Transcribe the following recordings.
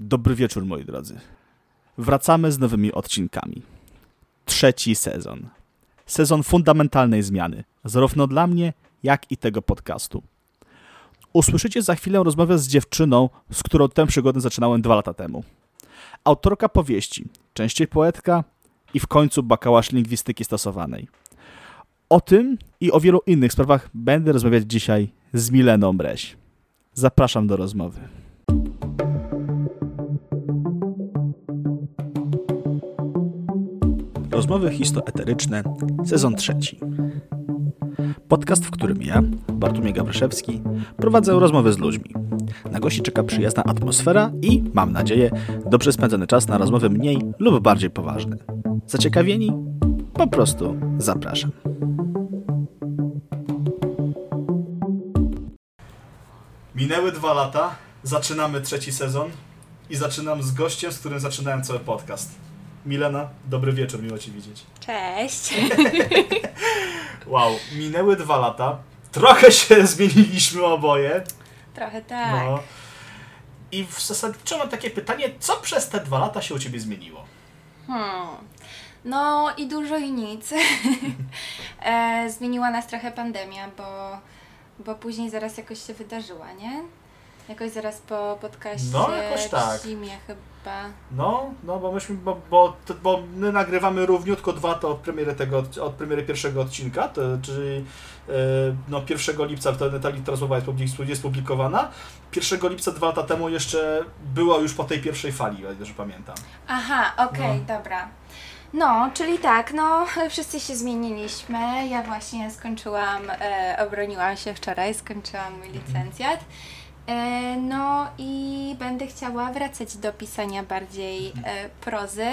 Dobry wieczór, moi drodzy. Wracamy z nowymi odcinkami. Trzeci sezon. Sezon fundamentalnej zmiany, zarówno dla mnie, jak i tego podcastu. Usłyszycie za chwilę rozmowę z dziewczyną, z którą tę przygodę zaczynałem dwa lata temu. Autorka powieści, częściej poetka i w końcu bakałasz lingwistyki stosowanej. O tym i o wielu innych sprawach będę rozmawiać dzisiaj z Mileną Breś. Zapraszam do rozmowy. Rozmowy histoeteryczne, sezon trzeci. Podcast, w którym ja, Bartłomiej Gawryszewski, prowadzę rozmowy z ludźmi. Na gości czeka przyjazna atmosfera i, mam nadzieję, dobrze spędzony czas na rozmowy mniej lub bardziej poważne. Zaciekawieni? Po prostu zapraszam. Minęły dwa lata, zaczynamy trzeci sezon i zaczynam z gościem, z którym zaczynałem cały podcast. Milena, dobry wieczór, miło Cię widzieć. Cześć. Wow, minęły dwa lata, trochę się zmieniliśmy oboje. Trochę tak. No. I w zasadzie mam takie pytanie, co przez te dwa lata się u Ciebie zmieniło? Hmm. No i dużo i nic. e, zmieniła nas trochę pandemia, bo, bo później zaraz jakoś się wydarzyła, nie? Jakoś zaraz po podcaście No, jakoś tak. w zimie chyba. No, no bo myśmy, bo, bo, bo my nagrywamy równiutko dwa to od premiery tego, od premiery pierwszego odcinka, to, czyli e, no 1 lipca to, ta, ta rozmowa jest, publik- jest publikowana. 1 lipca dwa lata temu jeszcze była już po tej pierwszej fali, że pamiętam. Aha, okej, dobra. No, czyli tak, no wszyscy się zmieniliśmy. Ja właśnie skończyłam, e, obroniłam się wczoraj, skończyłam mój licencjat. E, no i będę chciała wracać do pisania bardziej e, prozy.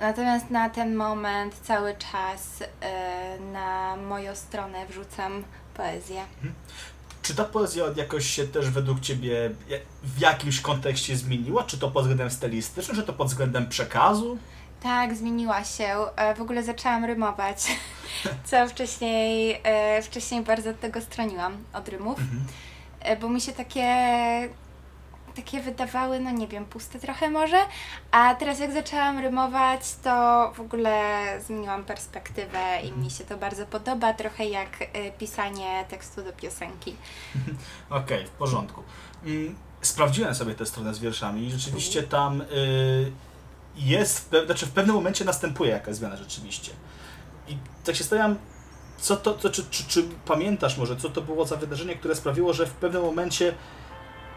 Natomiast na ten moment cały czas e, na moją stronę wrzucam poezję. Czy ta poezja jakoś się też według Ciebie w jakimś kontekście zmieniła? Czy to pod względem stylistycznym, czy to pod względem przekazu? Tak, zmieniła się. E, W ogóle zaczęłam rymować, co wcześniej, e, wcześniej bardzo od tego stroniłam, od rymów, E, bo mi się takie, takie wydawały, no nie wiem, puste trochę może, a teraz jak zaczęłam rymować, to w ogóle zmieniłam perspektywę i mi się to bardzo podoba, trochę jak e, pisanie tekstu do piosenki. Okej, w porządku. Mm, Sprawdziłem sobie tę stronę z wierszami i rzeczywiście tam y, jest, znaczy w pewnym momencie następuje jakaś zmiana rzeczywiście. I tak się stawiam, co to, to czy, czy, czy pamiętasz może, co to było za wydarzenie, które sprawiło, że w pewnym momencie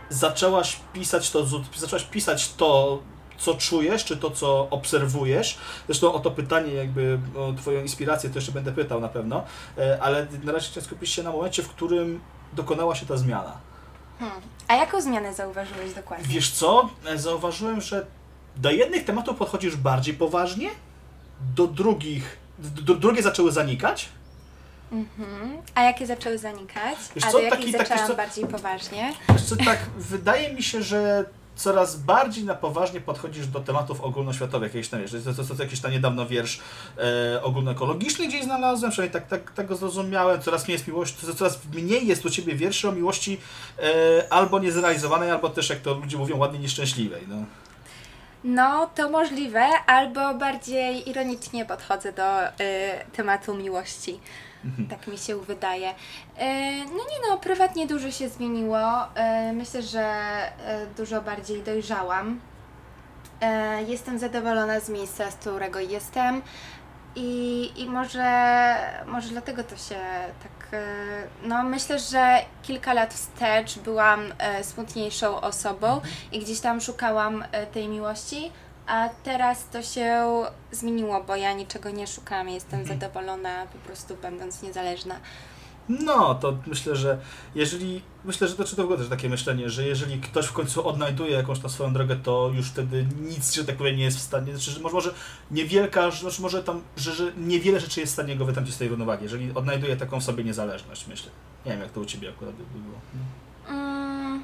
zaczęłaś pisać to, zaczęłaś pisać to, co czujesz, czy to, co obserwujesz. Zresztą o to pytanie, jakby o Twoją inspirację, to jeszcze będę pytał na pewno, e, ale na razie chciałem skupić się na momencie, w którym dokonała się ta zmiana. Hmm. A jaką zmianę zauważyłeś dokładnie? Wiesz co? E, Zauważyłem, że do jednych tematów podchodzisz bardziej poważnie, do drugich, d- d- drugie zaczęły zanikać. Mhm. A jakie zaczęły zanikać? Wiesz A co, do jakich taki- taki zaczęłam co- bardziej poważnie? Wiesz co, tak, wydaje mi się, że coraz bardziej na poważnie podchodzisz do tematów ogólnoświatowych. Jakieś tam, to, to, to jakiś tam niedawno wiersz e, ogólnoekologiczny gdzieś znalazłem, przynajmniej tak, tak, tak go zrozumiałem. Coraz mniej jest miłości, coraz mniej jest u Ciebie wierszy o miłości e, albo niezrealizowanej, albo też, jak to ludzie mówią, ładnie nieszczęśliwej. No. No, to możliwe, albo bardziej ironicznie podchodzę do y, tematu miłości. Tak mi się wydaje. Y, no nie no, prywatnie dużo się zmieniło. Y, myślę, że y, dużo bardziej dojrzałam. Jestem zadowolona z miejsca, z którego jestem. I, I może, może dlatego to się tak. E, No, myślę, że kilka lat wstecz byłam e, smutniejszą osobą i gdzieś tam szukałam e, tej miłości, a teraz to się zmieniło, bo ja niczego nie szukam, jestem zadowolona po prostu będąc niezależna. No, to myślę, że jeżeli, myślę, że to czy to w ogóle też takie myślenie, że jeżeli ktoś w końcu odnajduje jakąś tam swoją drogę, to już wtedy nic, że tak powiem, nie jest w stanie, znaczy, że może, może niewielka, że- znaczy może tam, że, że niewiele rzeczy jest w stanie go wytrącić z tej równowagi, jeżeli odnajduje taką sobie niezależność, myślę. Nie wiem, jak to u Ciebie akurat by by było. Mm,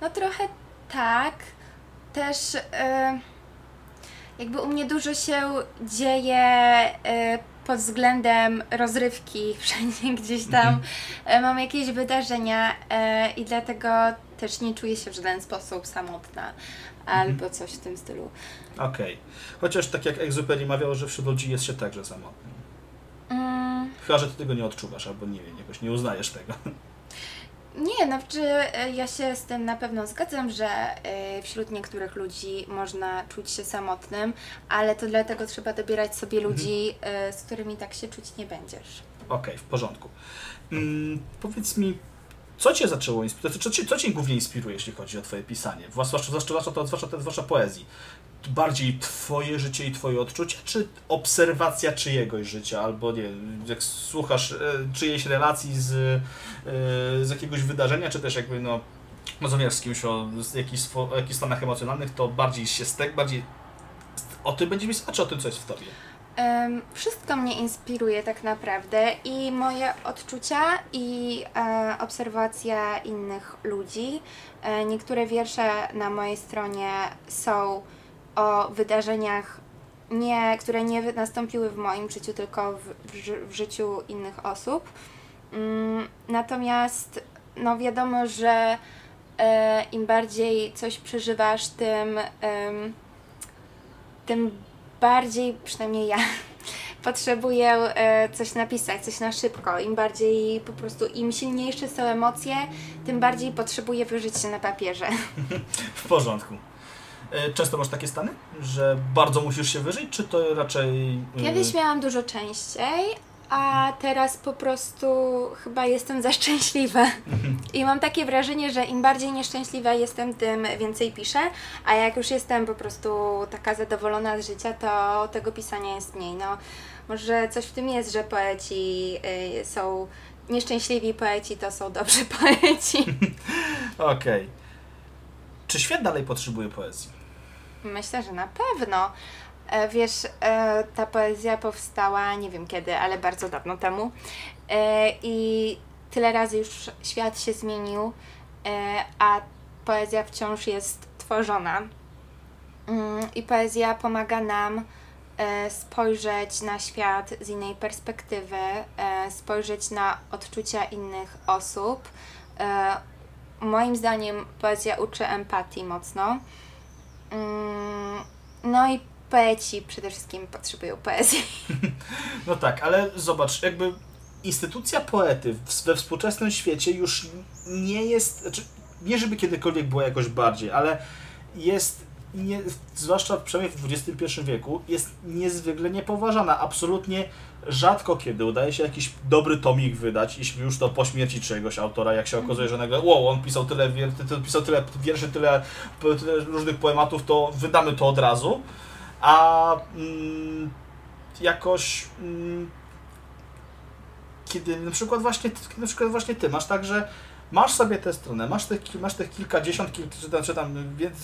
no trochę tak. Też e, jakby u mnie dużo się dzieje e, pod względem rozrywki. Wszędzie gdzieś tam e, mam jakieś wydarzenia e, i dlatego też nie czuję się w żaden sposób samotna albo coś w tym stylu. Okej. Chociaż tak jak Exupery mawiał, że wśród ludzi jest się także samotnym. Mm, Chyba, że ty tego nie odczuwasz, albo nie wiem, jakoś nie uznajesz tego. Nie, no czy e, ja się z tym na pewno zgadzam, że e, wśród niektórych ludzi można czuć się samotnym, ale to dlatego trzeba dobierać sobie ludzi, e, z którymi tak się czuć nie będziesz. Okej, w porządku. Mm, powiedz mi, co cię zaczęło inspirować? Co, cię- co cię głównie inspiruje, jeśli chodzi o twoje pisanie? Zwłaszcza, zwłaszcza, zwłaszcza, to, zwłaszcza, zwłaszcza poezji. Bardziej twoje życie i twoje odczucia, czy obserwacja czyjegoś życia? Albo nie jak słuchasz e, czyjejś relacji z, e, z jakiegoś wydarzenia, czy też jakby no rozmawiasz z kimś o jakichś, o jakichś stanach emocjonalnych, to bardziej się stek, bardziej o tym będzie pisać, czy o tym, co jest w tobie? Em, wszystko mnie inspiruje tak naprawdę i moje odczucia i e, obserwacja innych ludzi. E, niektóre wiersze na mojej stronie są o wydarzeniach, nie, które nie nastąpiły w moim życiu, tylko w, w, w życiu innych osób. Mm, natomiast no wiadomo, że e, im bardziej coś przeżywasz, tym, em, tym bardziej, przynajmniej ja, potrzebuję e, coś napisać, coś na szybko. Im bardziej po prostu, im silniejsze są emocje, tym bardziej potrzebuję wyżyć się na papierze. W porządku. E, Często masz takie stany, że bardzo musisz się wyżyć, czy to raczej. e, Kiedyś miałam dużo częściej, a teraz po prostu chyba jestem za szczęśliwa. I mam takie wrażenie, że im bardziej nieszczęśliwa jestem, tym więcej piszę, a jak już jestem po prostu taka zadowolona z życia, to tego pisania jest mniej. No, może coś w tym jest, że poeci y, są nieszczęśliwi poeci, to są dobrzy poeci. Okej. Czy świat dalej potrzebuje poezji? Myślę, że na pewno. E, Wiesz, e, ta poezja powstała nie wiem kiedy, ale bardzo dawno temu. E, I tyle razy już świat się zmienił, a poezja wciąż jest tworzona. Mm, I poezja pomaga nam spojrzeć na świat z innej perspektywy, spojrzeć na odczucia innych osób. Moim zdaniem poezja uczy empatii mocno. Mm, No i poeci przede wszystkim potrzebują poezji. No tak, ale zobacz, jakby instytucja poety we współczesnym świecie już nie jest. Znaczy, nie żeby kiedykolwiek była jakoś bardziej, ale jest. Nie, zwłaszcza przynajmniej w XXI wieku, jest niezwykle niepoważana. Absolutnie rzadko kiedy udaje się jakiś dobry tomik wydać, jeśli już to po śmierci czyjegoś autora, jak się okazuje, że nagle, wow, on pisał tyle, pisał tyle wierszy, tyle, tyle różnych poematów, to wydamy to od razu. A mm, jakoś mm, kiedy na przykład właśnie na przykład właśnie ty masz tak, że masz sobie tę stronę, masz tych, masz tych kilkadziesiąt, kil, czy, tam, czy, tam,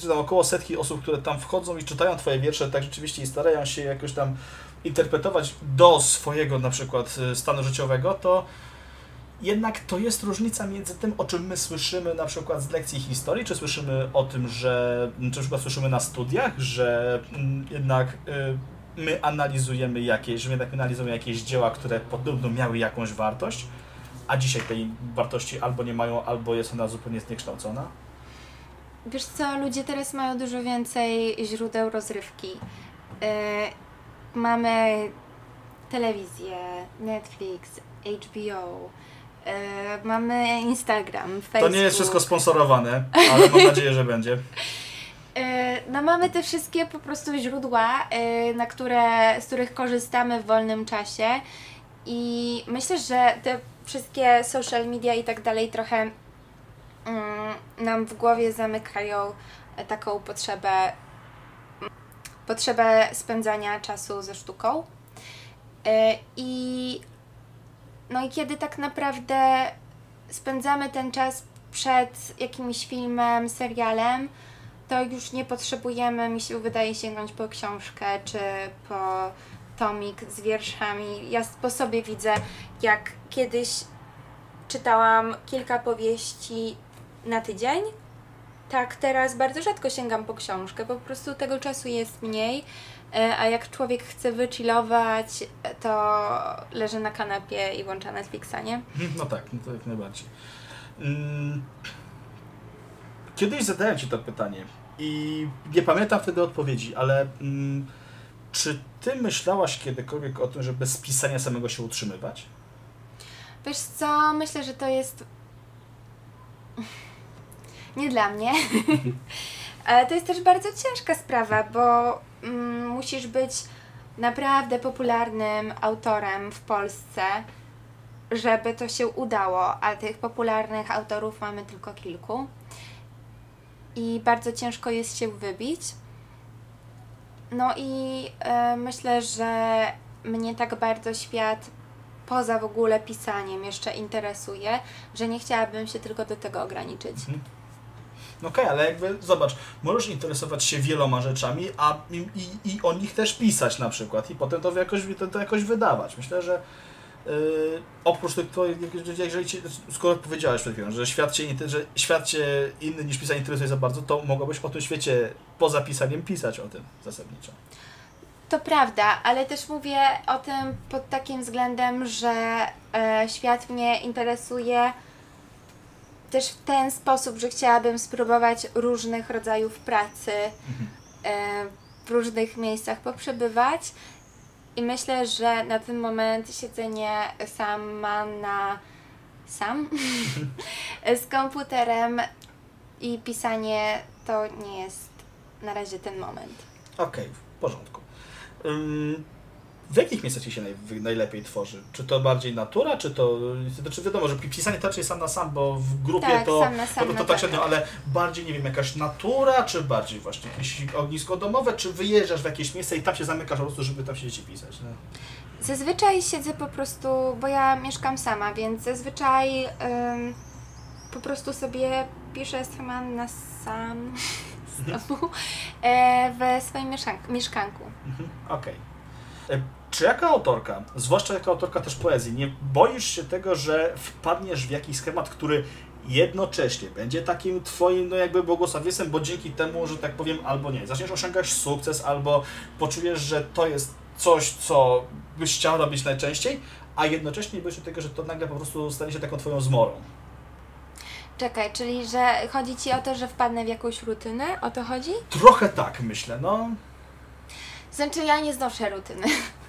czy tam około setki osób, które tam wchodzą i czytają twoje wiersze tak rzeczywiście i starają się jakoś tam interpretować do swojego na przykład y, stanu życiowego, to jednak to jest różnica między tym, o czym my słyszymy na przykład z lekcji historii, czy słyszymy o tym, że, czy na przykład słyszymy na studiach, że mm, jednak y, my analizujemy jakieś, że my jednak analizujemy jakieś dzieła, które podobno miały jakąś wartość, a dzisiaj tej wartości albo nie mają, albo jest ona zupełnie zniekształcona. Wiesz co, ludzie teraz mają dużo więcej źródeł rozrywki. Yy, mamy telewizję, Netflix, HBO, yy, mamy Instagram, Facebook. To nie jest wszystko sponsorowane, ale mam nadzieję, że będzie. Yy, No mamy te wszystkie po prostu źródła, na które, z których korzystamy w wolnym czasie i myślę, że te wszystkie social media i tak dalej trochę mm, nam w głowie zamykają e, taką potrzebę potrzebę spędzania czasu ze sztuką. Yy, I no i kiedy tak naprawdę spędzamy ten czas przed jakimś filmem, serialem, to już nie potrzebujemy, mi się wydaje, sięgnąć po książkę czy po tomik z wierszami. Ja po sobie widzę, jak kiedyś czytałam kilka powieści na tydzień, tak teraz bardzo rzadko sięgam po książkę, po prostu tego czasu jest mniej, e, a jak człowiek chce wychillować, e, to leży na kanapie i włącza Netflixa, nie? No tak, no to jak najbardziej. Mm, kiedyś zadałem Ci to pytanie i nie pamiętam wtedy odpowiedzi, ale mm, czy Ty myślałaś kiedykolwiek o tym, żeby z pisania samego się utrzymywać? Wiesz co, myślę, że to jest nie dla mnie. Ale to jest też bardzo ciężka sprawa, bo mm, musisz być naprawdę popularnym autorem w Polsce, żeby to się udało, a tych popularnych autorów mamy tylko kilku. I bardzo ciężko jest się wybić. No i e, myślę, że mnie tak bardzo świat poza w ogóle pisaniem jeszcze interesuje, że nie chciałabym się tylko do tego ograniczyć. Mhm. Okej, okay, ale jakby zobacz, możesz interesować się wieloma rzeczami, a i, i, i o nich też pisać na przykład i potem to jakoś, to, to jakoś wydawać. Myślę, że oprócz tego, jeżeli ci, skoro powiedziałeś przed chwilą, że świat, cię, że świat cię inny niż pisanie interesuje za bardzo, to mogłabyś o tym świecie poza pisaniem pisać o tym zasadniczo. To prawda, ale też mówię o tym pod takim względem, że e, świat mnie interesuje też w ten sposób, że chciałabym spróbować różnych rodzajów pracy mhm. e, w różnych miejscach poprzebywać. I myślę, że na ten moment siedzenie sama na sam z komputerem i pisanie to nie jest na razie ten moment. Okej, okay, w porządku. W jakich miejscach Ci się naj, najlepiej tworzy? Czy to bardziej natura, czy to... Znaczy wiadomo, że pisanie to raczej sam na sam, bo w grupie tak, to, sam na sam to, to, to tak średnio, ale bardziej, nie wiem, jakaś natura, czy bardziej właśnie jakieś ognisko domowe, czy wyjeżdżasz w jakieś miejsce i tam się zamykasz po prostu, żeby tam siedzieć i pisać? No? Zazwyczaj siedzę po prostu, bo ja mieszkam sama, więc zazwyczaj ym, po prostu sobie piszę sama na sam znowu, e, w swoim mieszkanku. Mhm, okej. Okay. E, czy jako autorka, zwłaszcza jako autorka też poezji, nie boisz się tego, że wpadniesz w jakiś schemat, który jednocześnie będzie takim twoim, no jakby błogosławieństwem, bo dzięki temu, że tak powiem, albo nie, zaczniesz osiągać sukces, albo poczujesz, że to jest coś, co byś chciał robić najczęściej, a jednocześnie boisz się tego, że to nagle po prostu stanie się taką twoją zmorą. Czekaj, czyli że chodzi Ci o to, że wpadnę w jakąś rutynę? O to chodzi? Trochę tak, myślę, no. Znaczy, ja nie znoszę rutyny.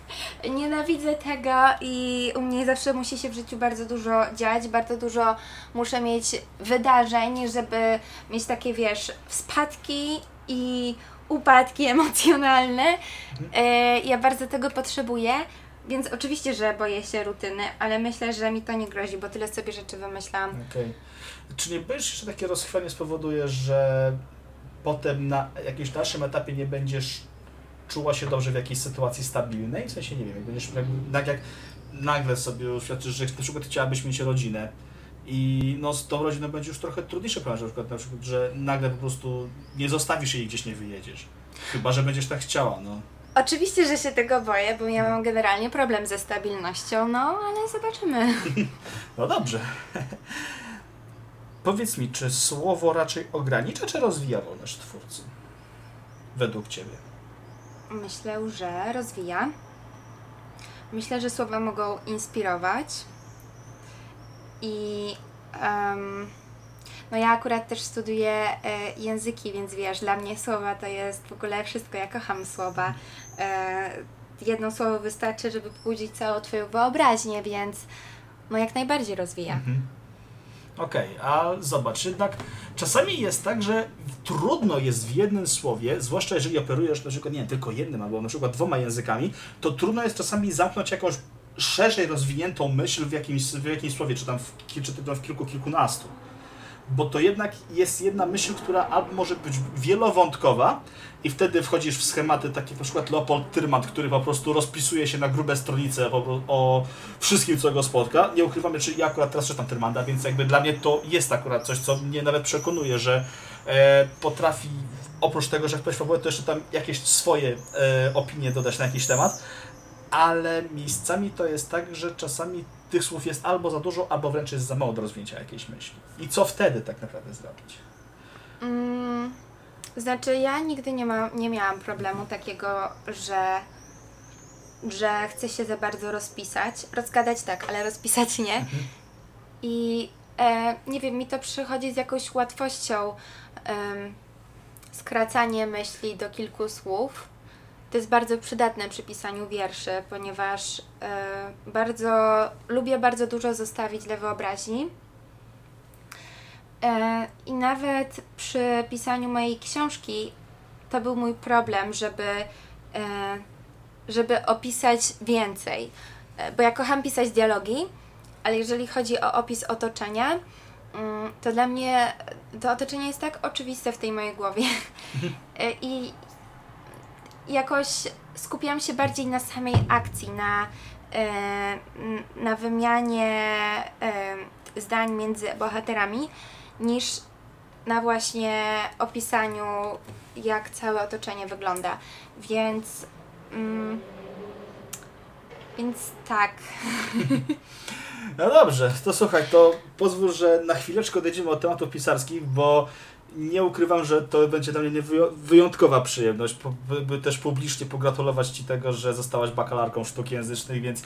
Nienawidzę tego i u mnie zawsze musi się w życiu bardzo dużo dziać, bardzo dużo muszę mieć wydarzeń, żeby mieć takie, wiesz, spadki i upadki emocjonalne. E, ja bardzo tego potrzebuję, więc oczywiście, że boję się rutyny, ale myślę, że mi to nie grozi, bo tyle sobie rzeczy wymyślam. Okay. Czy nie boisz że takie rozchwianie spowoduje, że potem na jakimś dalszym etapie nie będziesz czuła się dobrze w jakiejś sytuacji stabilnej? W sensie, nie wiem, jak będziesz, tak jak nagle sobie oświadczysz, że na przykład chciałabyś mieć rodzinę i no z tą rodziną będzie już trochę trudniejsze problem, na przykład, na przykład, że nagle po prostu nie zostawisz jej gdzieś nie wyjedziesz. Chyba, że będziesz tak chciała, no. Oczywiście, że się tego boję, bo ja mam generalnie problem ze stabilnością, no ale zobaczymy. No dobrze. Powiedz mi, czy słowo raczej ogranicza, czy rozwija wolność twórcy? Według Ciebie. Myślę, że rozwija. Myślę, że słowa mogą inspirować. I um, no ja akurat też studiuję e, języki, więc wiesz, dla mnie słowa to jest w ogóle wszystko. Ja kocham słowa. E, jedno słowo wystarczy, żeby pobudzić całą Twoją wyobraźnię, więc no jak najbardziej rozwija. Mhm. Okej, okay, a zobacz, jednak czasami jest tak, że trudno jest w jednym słowie, zwłaszcza jeżeli operujesz na przykład, nie wiem, tylko jednym albo na przykład dwoma językami, to trudno jest czasami zamknąć jakąś szerzej rozwiniętą myśl w jakimś, w jakimś słowie, czy tam w, czy w kilku, kilkunastu bo to jednak jest jedna myśl, która może być wielowątkowa i wtedy wchodzisz w schematy takie na przykład Leopold Tyrmand, który po prostu rozpisuje się na grube stronice o, o wszystkim, co go spotka. Nie ukrywamy, czy ja akurat teraz czytam Tyrmanda, więc jakby dla mnie to jest akurat coś, co mnie nawet przekonuje, że e, potrafi oprócz tego, że wpleść fabułę, to jeszcze tam jakieś swoje e, opinie dodać na jakiś temat, ale miejscami to jest tak, że czasami tych słów jest albo za dużo, albo wręcz jest za mało do rozwinięcia jakiejś myśli. I co wtedy tak naprawdę zrobić? Mm, znaczy, ja nigdy nie, ma, nie miałam problemu takiego, że, że chcę się za bardzo rozpisać. Rozgadać tak, ale rozpisać nie. Mhm. I e, nie wiem, mi to przychodzi z jakąś łatwością. em, skracanie myśli do kilku słów. To jest bardzo przydatne przy pisaniu wierszy, ponieważ e, bardzo lubię bardzo dużo zostawić dla wyobraźni. E, I nawet przy pisaniu mojej książki to był mój problem, żeby, e, żeby opisać więcej. Bo ja kocham pisać dialogi, ale jeżeli chodzi o opis otoczenia, mm, to dla mnie to otoczenie jest tak oczywiste w tej mojej głowie. I jakoś skupiam się bardziej na samej akcji, na, e, na wymianie e, zdań między bohaterami, niż na właśnie opisaniu, jak całe otoczenie wygląda. Więc. Mm, więc tak. No dobrze, to słuchaj, to pozwól, że na chwileczkę odejdziemy od tematów pisarskich, bo nie ukrywam, że to będzie dla mnie wyjątkowa przyjemność, by, by też publicznie pogratulować Ci tego, że zostałaś bakalarką sztuk języcznych, więc z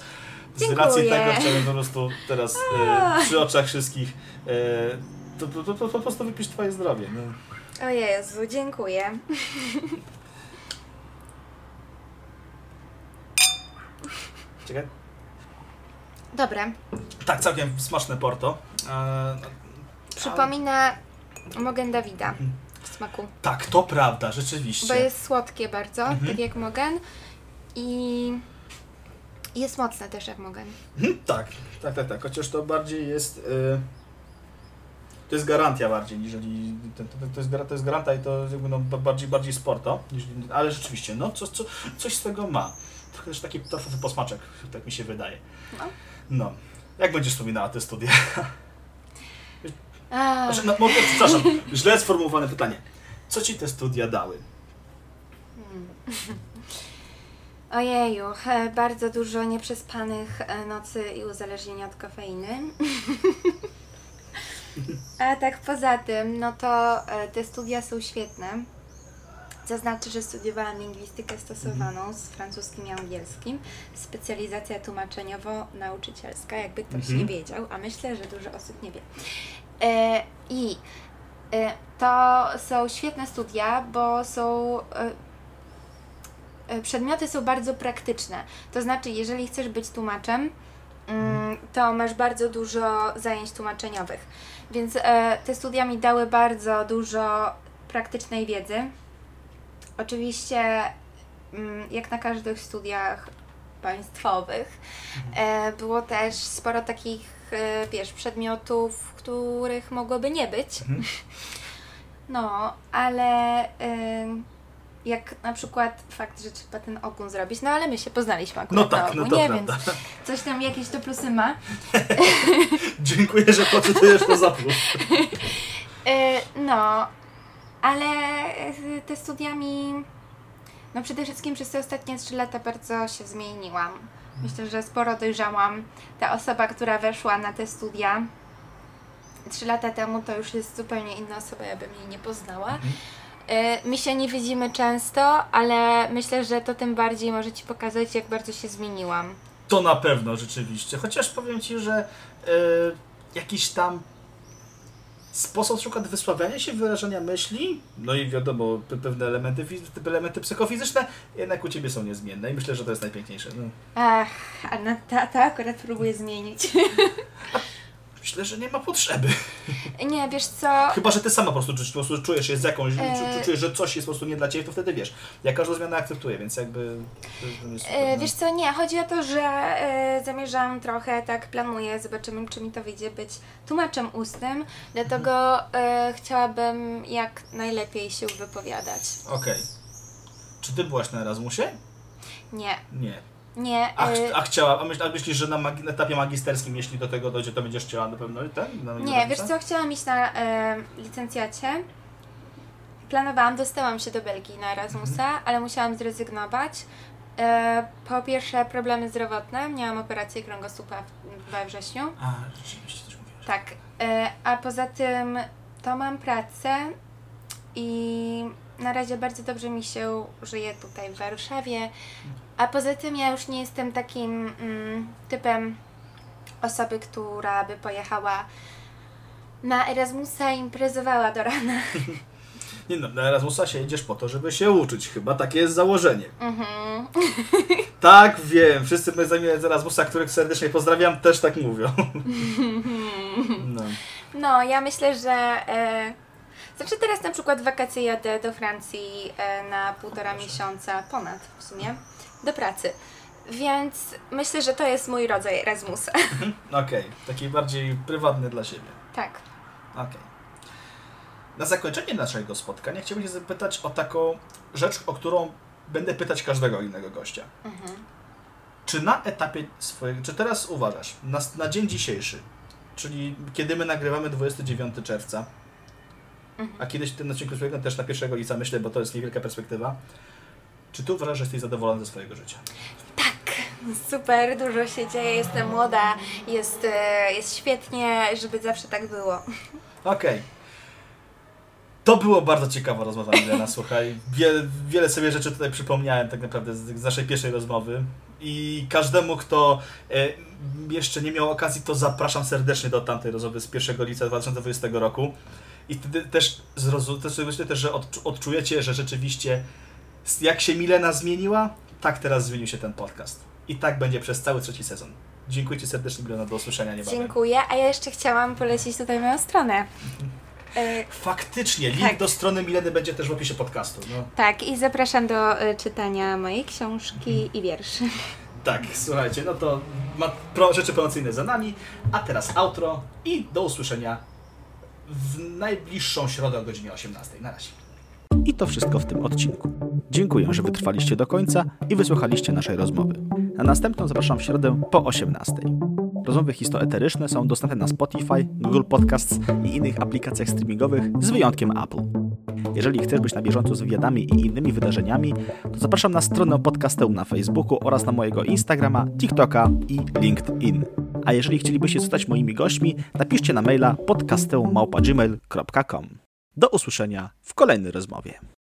Dziękuję. racji tego chciałbym po prostu teraz e, przy oczach wszystkich e, to, to, to, to po prostu wypisz Twoje zdrowie. No. O Jezu, dziękuję. Czekaj. Dobre. Tak, całkiem smaczne porto. E, Przypomina Mogen Dawida w smaku. tak, to prawda, rzeczywiście. Bo jest słodkie bardzo, Mhm. tak jak Mogen. I jest mocne też jak Mogen. Mhm, tak, tak, tak, tak. Chociaż to bardziej jest. y, to jest gwarancja bardziej, niżeli. To, to, to, jest, to jest garanta i to jakby no, ba- bardziej, bardziej sporto. Niż, ale rzeczywiście, no co, co, coś z tego ma. Trochę też taki torfowy posmaczek, tak mi się wydaje. No. No. Jak będziesz wspominała te studia? Znaczy, no, może, przepraszam, źle sformułowane pytanie. Co ci te studia dały? Ojeju, e, bardzo dużo nieprzespanych e, nocy i uzależnienia od kofeiny. A tak poza tym, no to e, te studia są świetne. Zaznaczę, że studiowałam lingwistykę stosowaną z francuskim i angielskim. Specjalizacja tłumaczeniowo-nauczycielska, jakby ktoś Mhm. nie wiedział, a myślę, że dużo osób nie wie. E, I e, to są świetne studia, bo są e, przedmioty są bardzo praktyczne. To znaczy, jeżeli chcesz być tłumaczem, mm, to masz bardzo dużo zajęć tłumaczeniowych. Więc te studia mi dały bardzo dużo praktycznej wiedzy. Oczywiście, mm, jak na każdych studiach państwowych, e, było też sporo takich, e, wiesz, przedmiotów, których mogłoby nie być. Mhm. No, ale ym, jak na przykład fakt, że trzeba ten ogun zrobić, no ale my się poznaliśmy akurat No tak, na no to więc prawda. coś tam jakieś to plusy ma. Dziękuję, że poczytujesz to za plus. No, ale y, te studia mi, no przede wszystkim przez te ostatnie trzy lata bardzo się zmieniłam. Myślę, że sporo dojrzałam. Ta osoba, która weszła na te studia trzy lata temu, to już jest zupełnie inna osoba, ja bym jej nie poznała. Y, My się nie widzimy często, ale myślę, że to tym bardziej może Ci pokazać, jak bardzo się zmieniłam. To na pewno rzeczywiście. Chociaż powiem Ci, że e, jakiś tam sposób na przykład wysławiania się, wyrażania myśli, no i wiadomo, pe- pewne elementy, elementy psychofizyczne jednak u Ciebie są niezmienne i myślę, że to jest najpiękniejsze. No. Ach, a na tata akurat próbuję zmienić. Myślę, że nie ma potrzeby. nie, wiesz co, Chyba, że Ty sama po prostu, po prostu czujesz się z jakąś, czu- czujesz, że coś jest po prostu nie dla Ciebie, to wtedy wiesz. Ja każdą zmianę akceptuję, więc jakby... jest E. Wiesz co, nie, chodzi o to, że e, zamierzam trochę, tak planuję, zobaczymy czy mi to wyjdzie być tłumaczem ustnym, dlatego e, chciałabym jak najlepiej się wypowiadać. Okej. Czy Ty byłaś na Erasmusie? Nie, Nie. Nie, A, e, a chciała, a, myśl, a myślisz, że na, magi- na etapie magisterskim, jeśli do tego dojdzie, to będziesz chciała na pewno ten? Na nie, wiesz co, chciałam iść na e, licencjacie. Planowałam, dostałam się do Belgii na Erasmusa, ale musiałam zrezygnować. E, po pierwsze problemy zdrowotne, miałam operację kręgosłupa w- we wrześniu. A, rzeczywiście też mówiłaś. Tak, e, a poza tym to mam pracę i na razie bardzo dobrze mi się żyje tutaj w Warszawie. A poza tym ja już nie jestem takim mm, typem osoby, która by pojechała na Erasmusa i imprezowała do rana. Nie no, na Erasmusa się jedziesz po to, żeby się uczyć. Chyba takie jest założenie. Mhm. Tak, wiem. Wszyscy znajomi z Erasmusa, których serdecznie pozdrawiam, też tak mówią. No. No, ja myślę, że. E, znaczy, teraz na przykład wakacje jadę do Francji e, na półtora miesiąca, ponad w sumie, do pracy. Więc myślę, że to jest mój rodzaj Erasmusa. Okej, taki bardziej prywatny dla siebie. tak. Okej. Na zakończenie naszego spotkania chciałbym się zapytać o taką rzecz, o którą będę pytać każdego innego gościa. Mhm. Czy na etapie swojego, czy teraz uważasz, na, na dzień dzisiejszy, czyli kiedy my nagrywamy 29 czerwca, a kiedyś ten odcinek swojego też na 1 lica myślę, bo to jest niewielka perspektywa, czy ty uważasz, że jesteś zadowolony ze swojego życia? Tak, super, dużo się dzieje, jestem młoda, jest, e, jest świetnie, żeby zawsze tak było. Okej. To było bardzo ciekawa rozmowa, Milena, słuchaj. Wiele, wiele sobie rzeczy tutaj przypomniałem tak naprawdę z, z naszej pierwszej rozmowy. I każdemu, kto e, jeszcze nie miał okazji, to zapraszam serdecznie do tamtej rozmowy z 1 lipca 2020 roku. I wtedy też, zrozum, też że odczu- odczujecie, że rzeczywiście jak się Milena zmieniła, tak teraz zmienił się ten podcast. I tak będzie przez cały trzeci sezon. Dziękuję Ci serdecznie, Milena, do usłyszenia niebawem. Dziękuję, a ja jeszcze chciałam polecić tutaj moją stronę. E, Faktycznie, link Tak. do strony Mileny będzie też w opisie podcastu. No. tak, i zapraszam do e, czytania mojej książki i wierszy. Tak, słuchajcie, no to ma pro, rzeczy promocyjne za nami, a teraz outro i do usłyszenia w najbliższą środę o godzinie 18. Na razie. I to wszystko w tym odcinku. Dziękuję, że wytrwaliście do końca i wysłuchaliście naszej rozmowy. Na następną zapraszam w środę po 18. Rozmowy histoeteryczne są dostępne na Spotify, Google Podcasts i innych aplikacjach streamingowych z wyjątkiem Apple. Jeżeli chcesz być na bieżąco z wywiadami i innymi wydarzeniami, to zapraszam na stronę podcasteum na Facebooku oraz na mojego Instagrama, TikToka i LinkedIn. A jeżeli chcielibyście zostać moimi gośćmi, napiszcie na maila podcasteum.gmail.com. Do usłyszenia w kolejnej rozmowie.